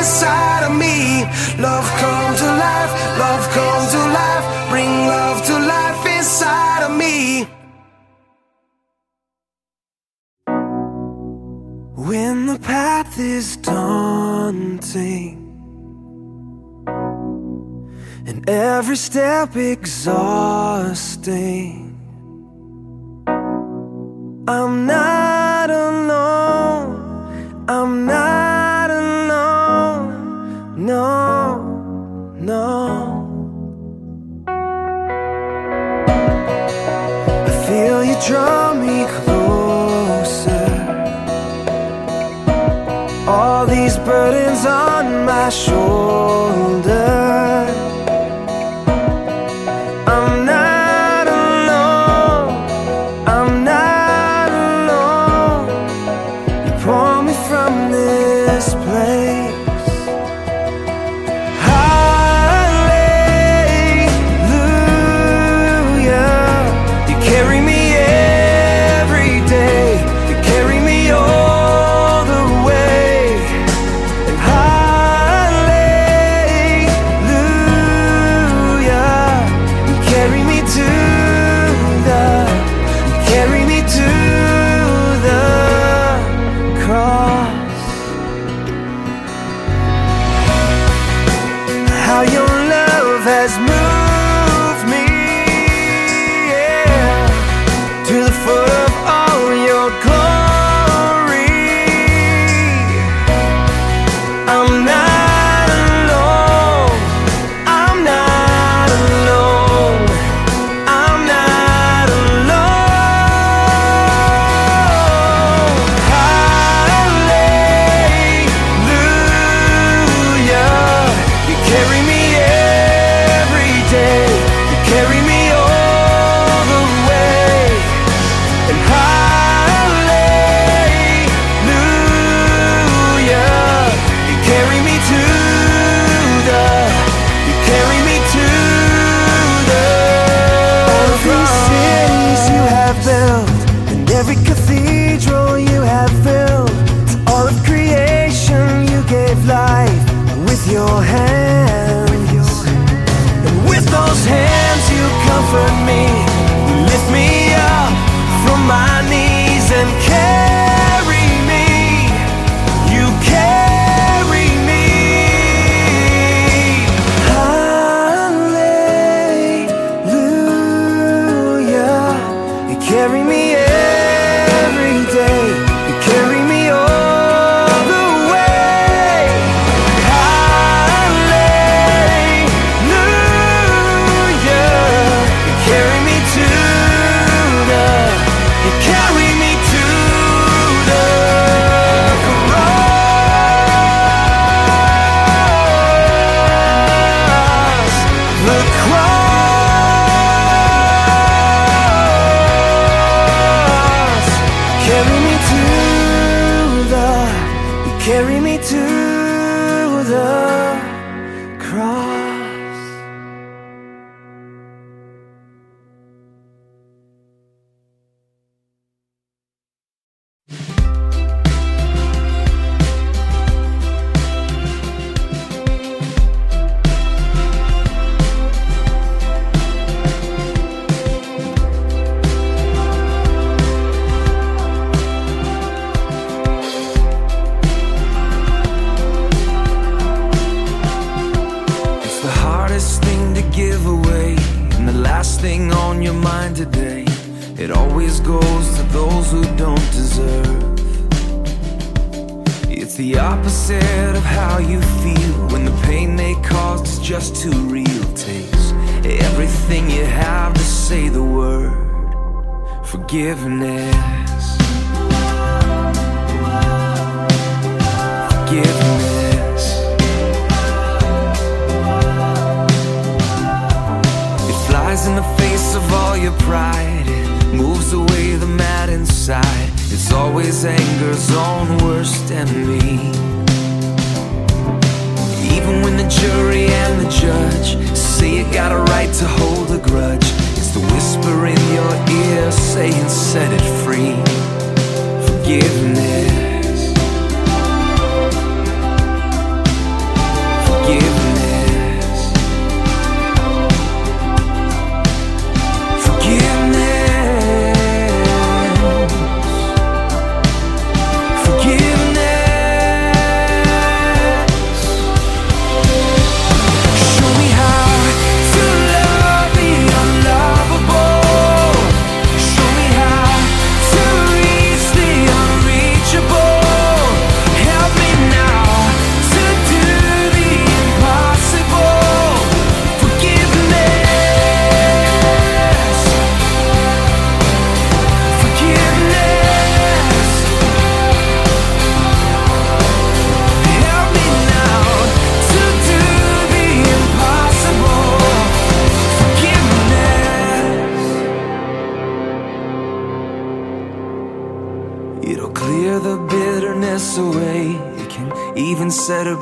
inside of me. Love come to life, love come to life, bring love to life inside of me. When the path is daunting and every step exhausting, I'm not alone. I'm not. drunk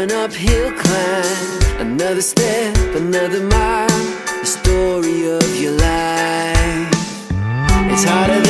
an uphill climb, another step, another mile, the story of your life. It's harder than.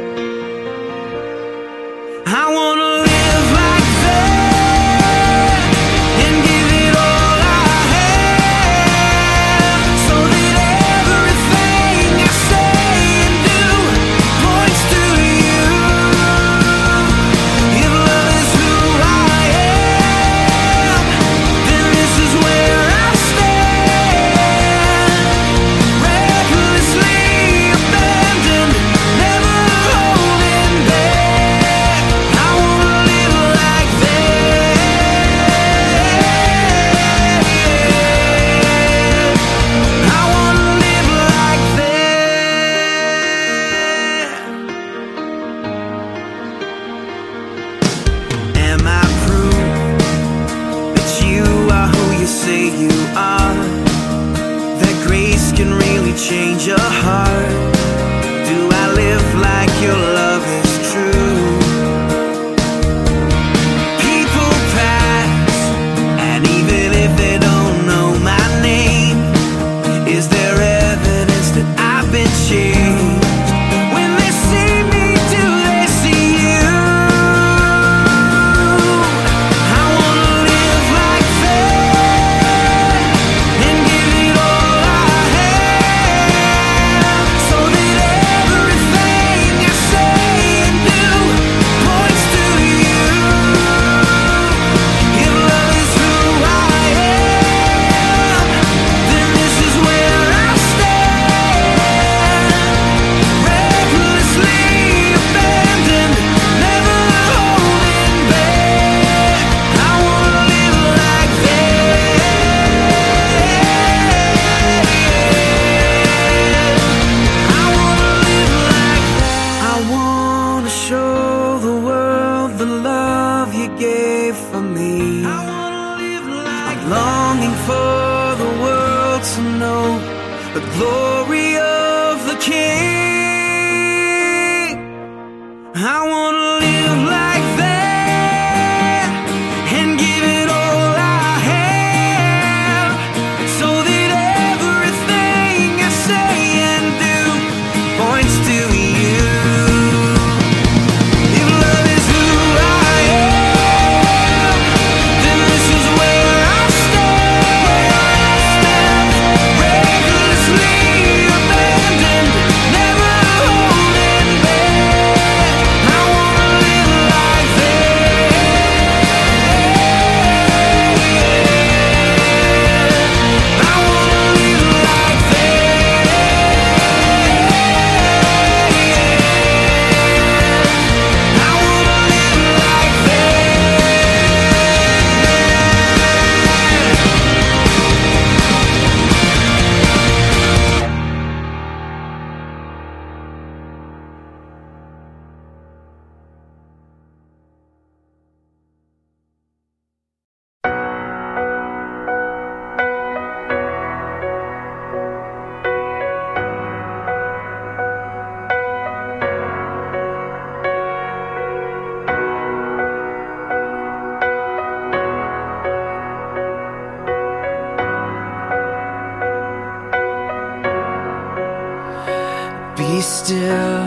Still,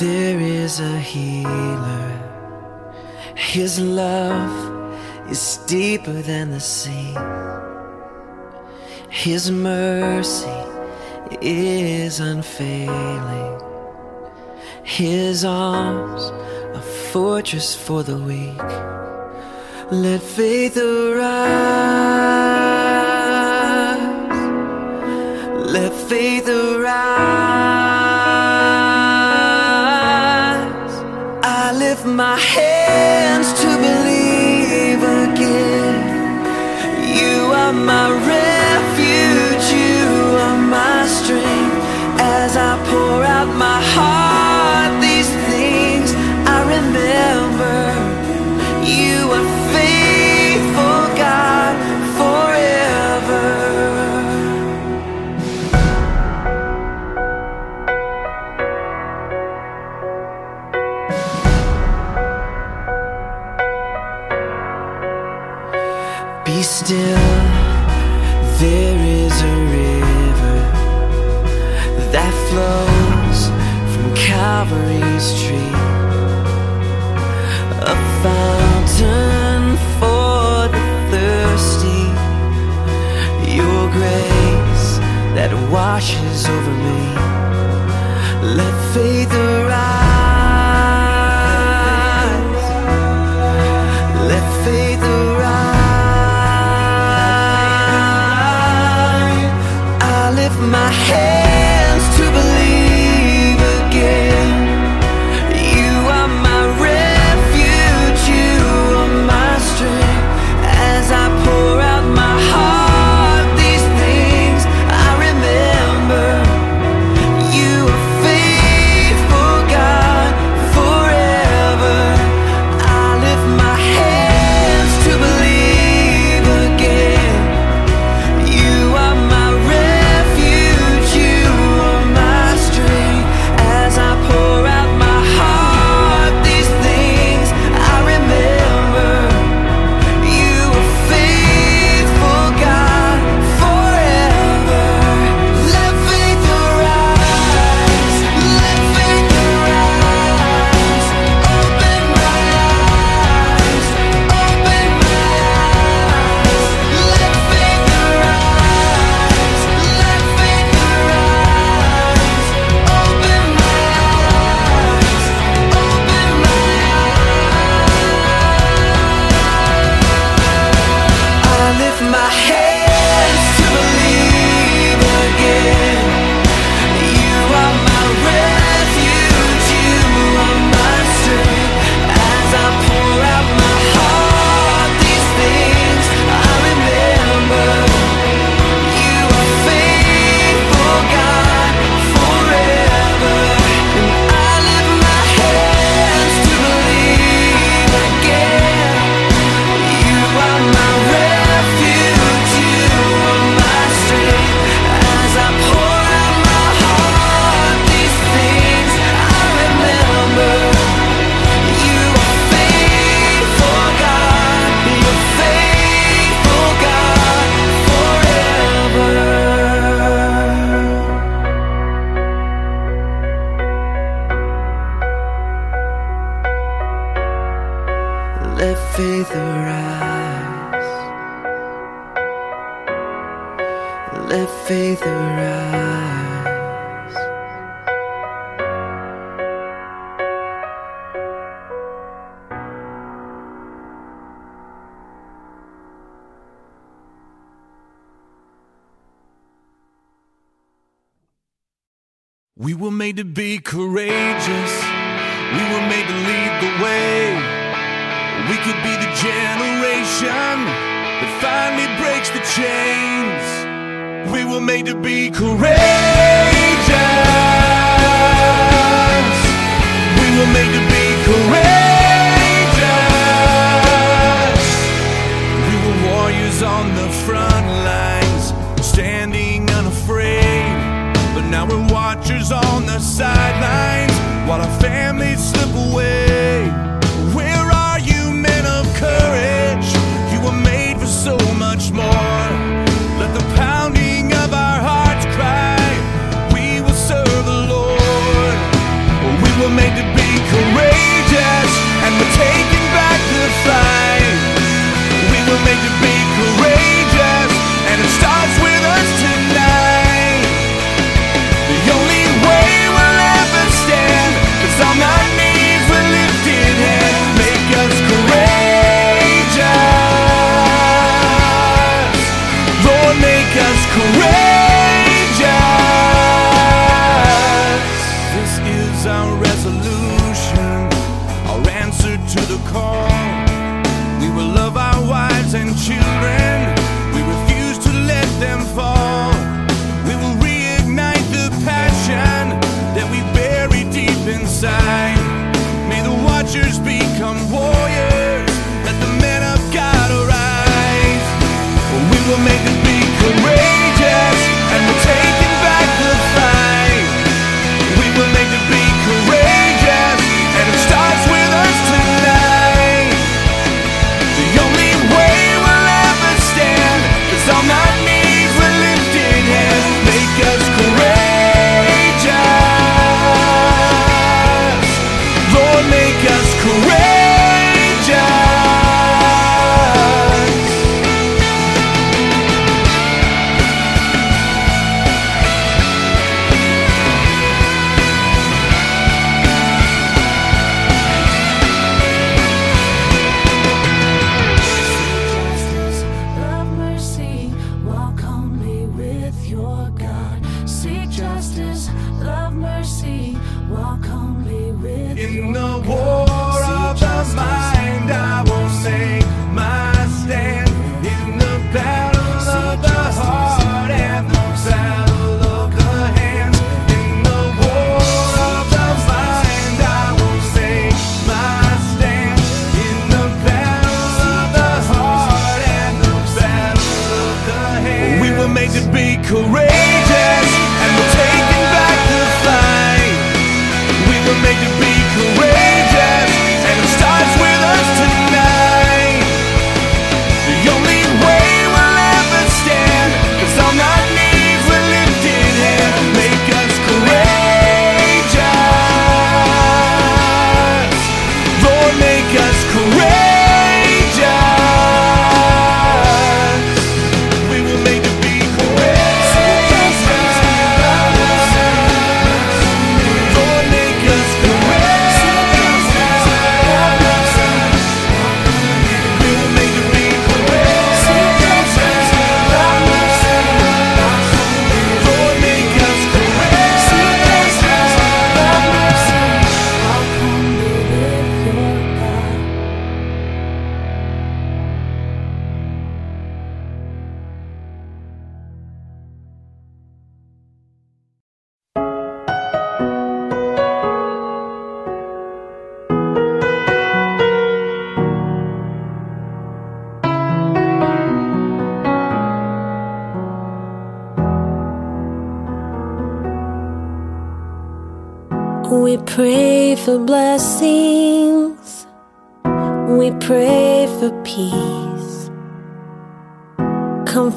there is a healer. His love is deeper than the sea. His mercy is unfailing. His arms, a fortress for the weak. Let faith arise. Let faith arise. my head. over me. courageous. solution, our answer to the call. We will love our wives and children.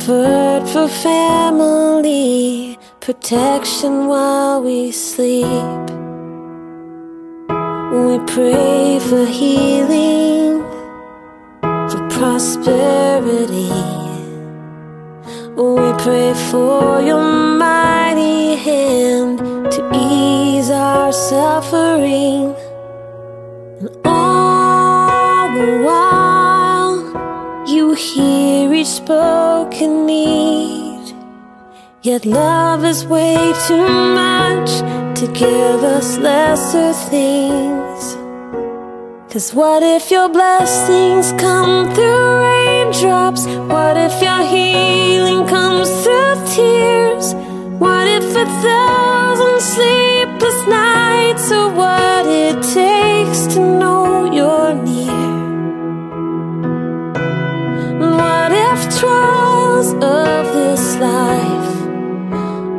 Comfort for family. Protection while we sleep. We pray for healing. For prosperity. We pray for your mighty hand to ease our suffering. And all the while, you hear each spoken need. Yet love is way too much to give us lesser things. Cause what if your blessings come through raindrops? What if your healing comes through tears? What if a thousand sleepless nights are what it takes to know you're near? What if trials of this life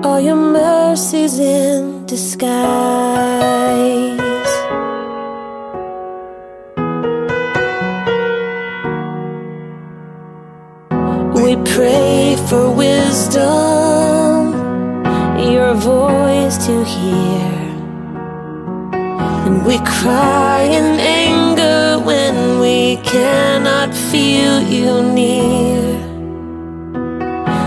are your mercies in disguise? We pray for wisdom, your voice to hear. And we cry in anger when we cannot feel you near.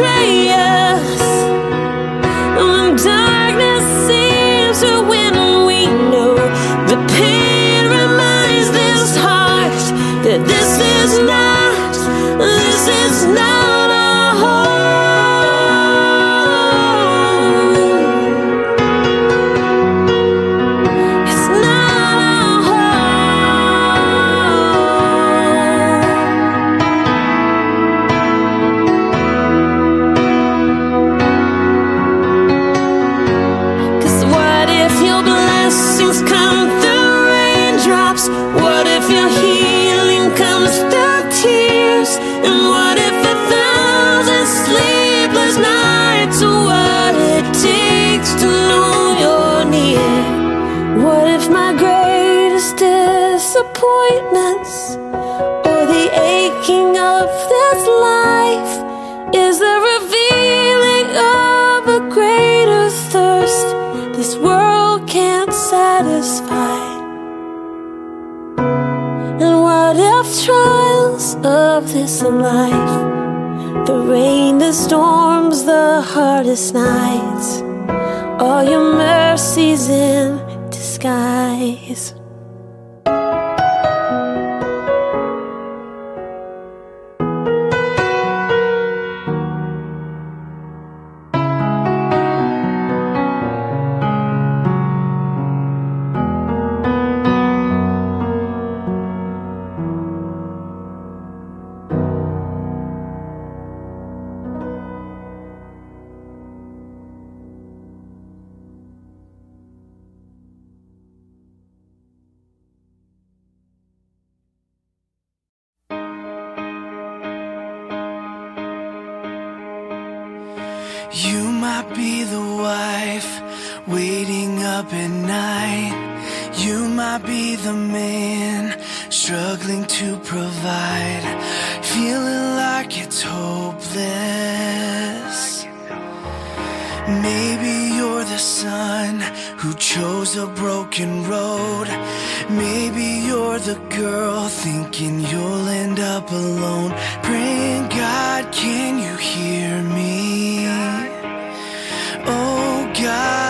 Friends this in life. The rain, the storms, the hardest nights. All your mercies in disguise. You might be the wife waiting up at night. You might be the man struggling to provide, feeling like it's hopeless. Maybe you're the son who chose a broken road. Maybe you're the girl thinking you'll end up alone. Praying, God, can you hear me? escuchar.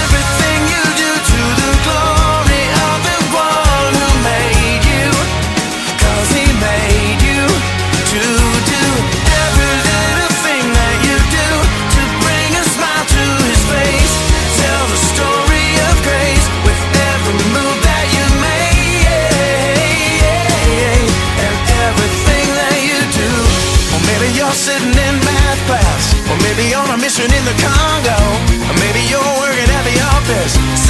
mission in the Congo. Maybe you're working at the office.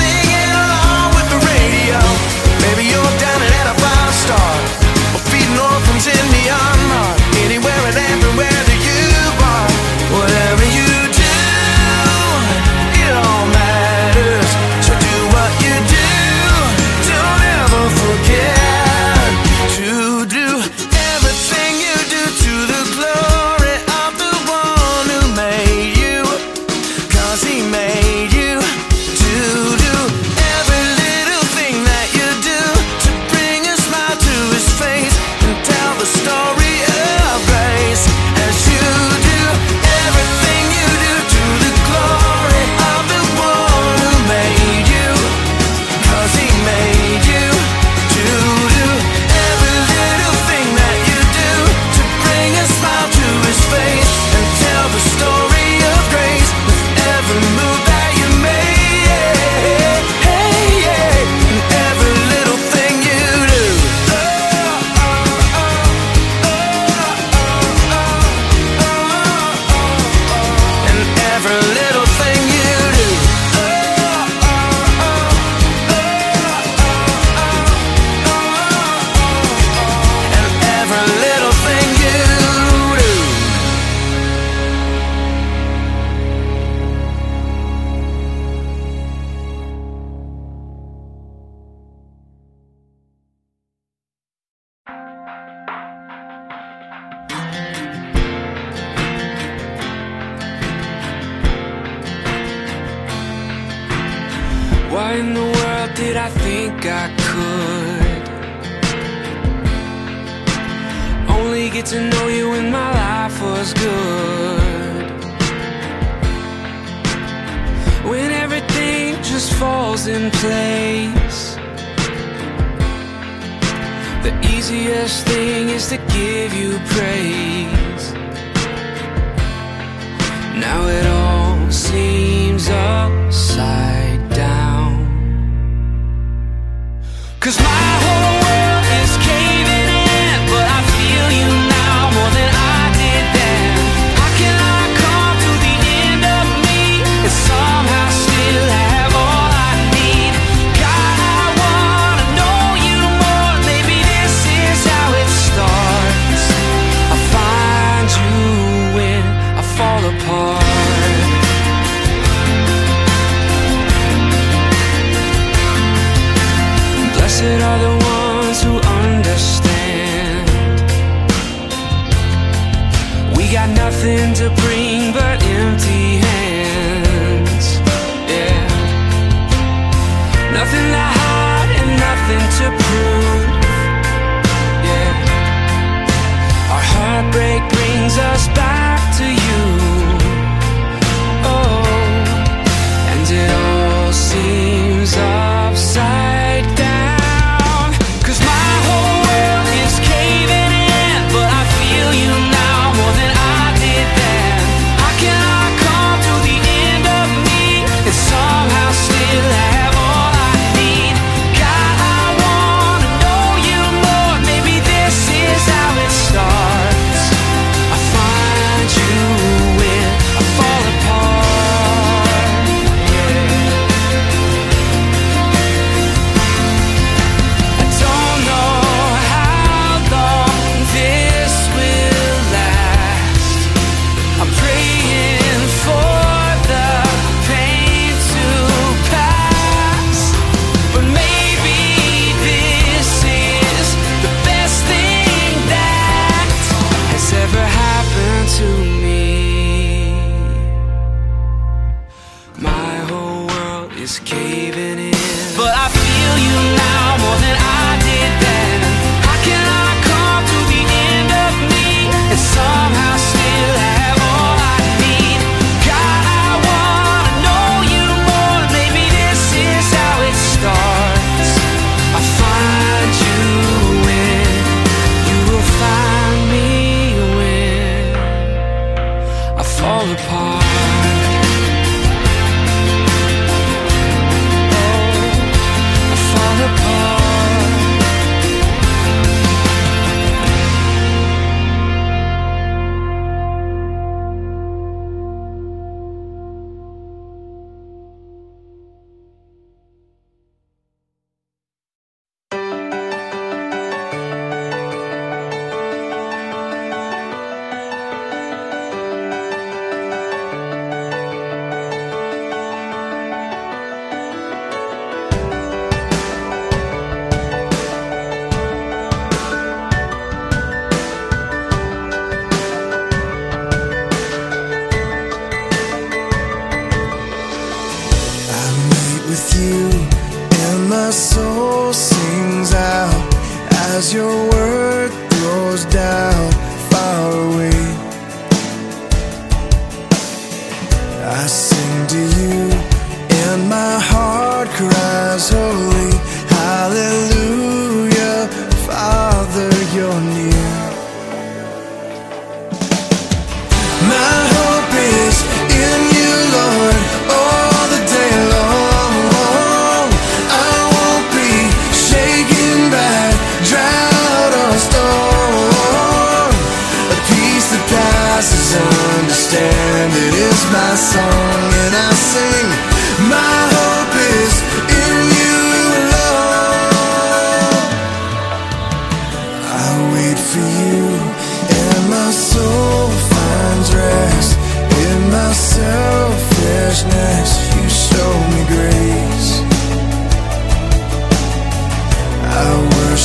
fall apart.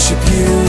worship you.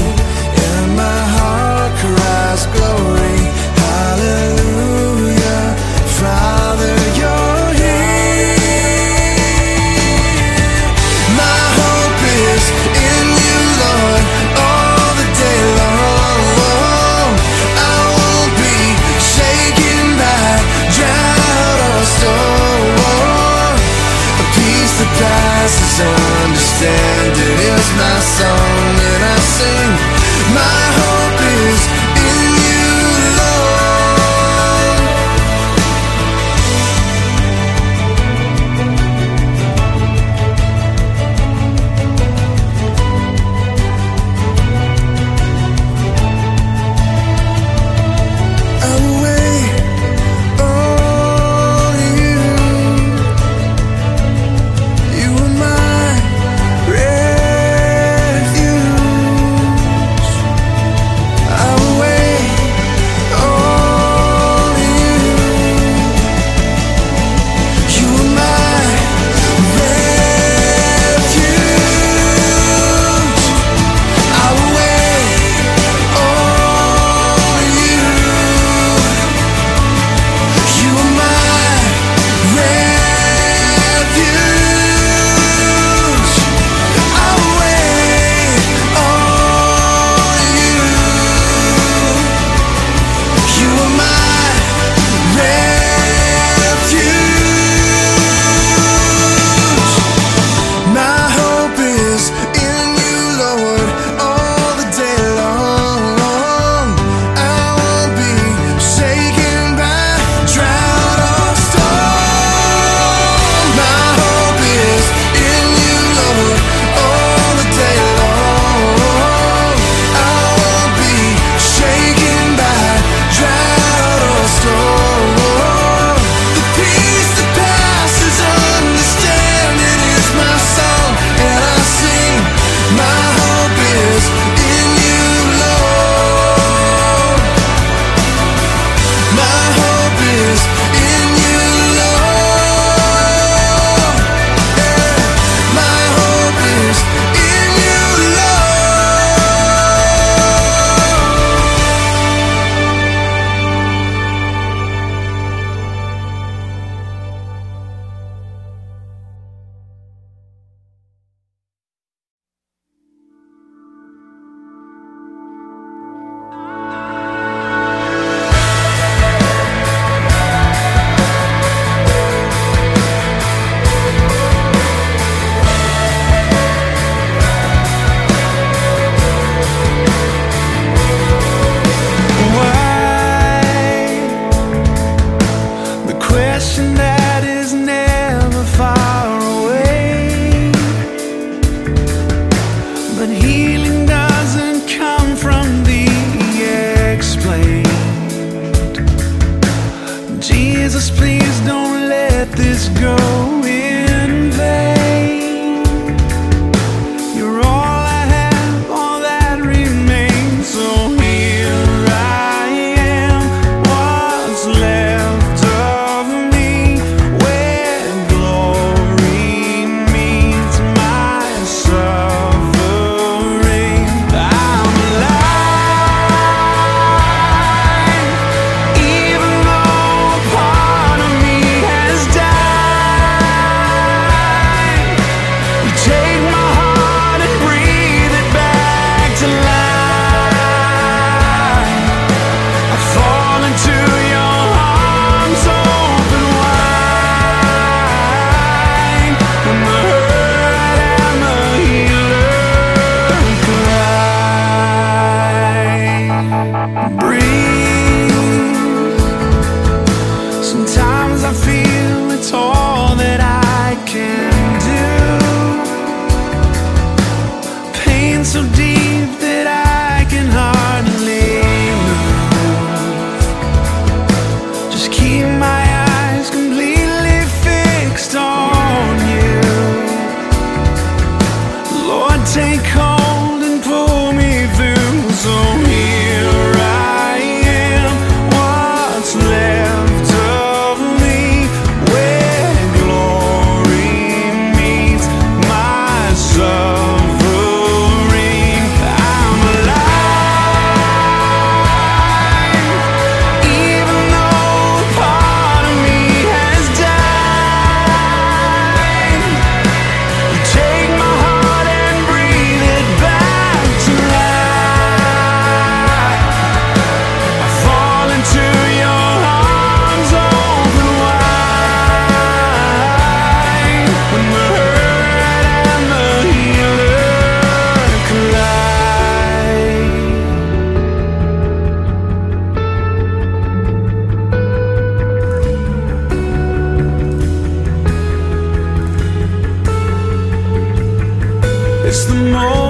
the moment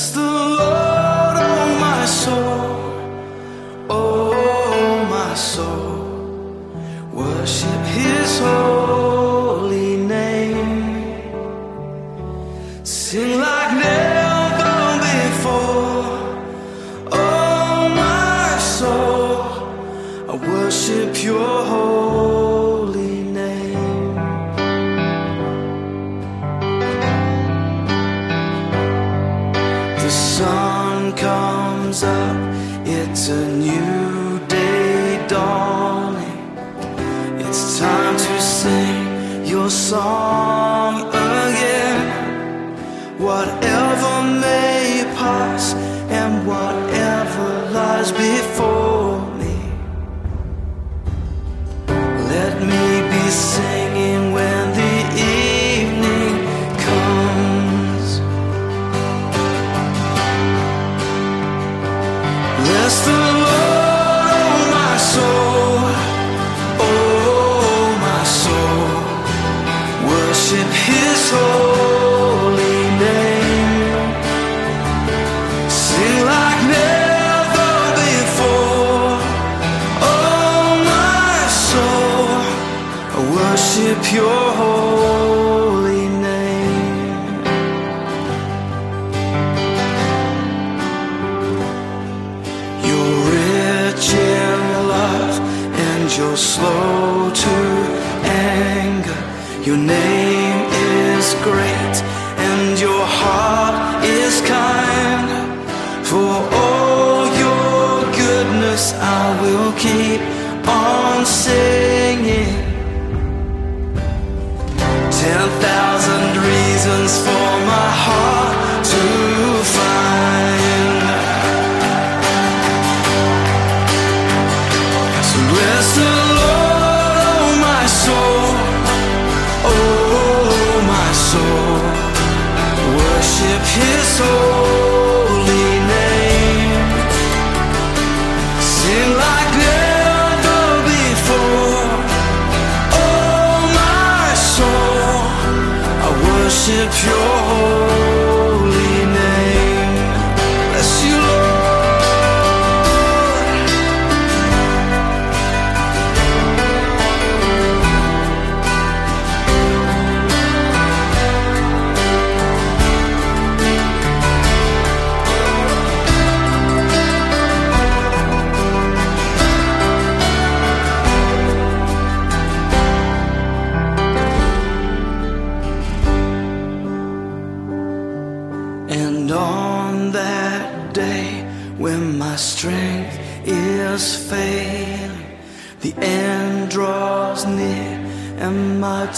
just the your name.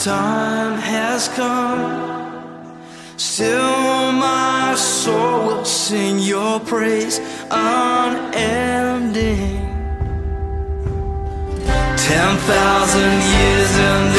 time has come. Still, my soul will sing your praise unending. 10,000 years and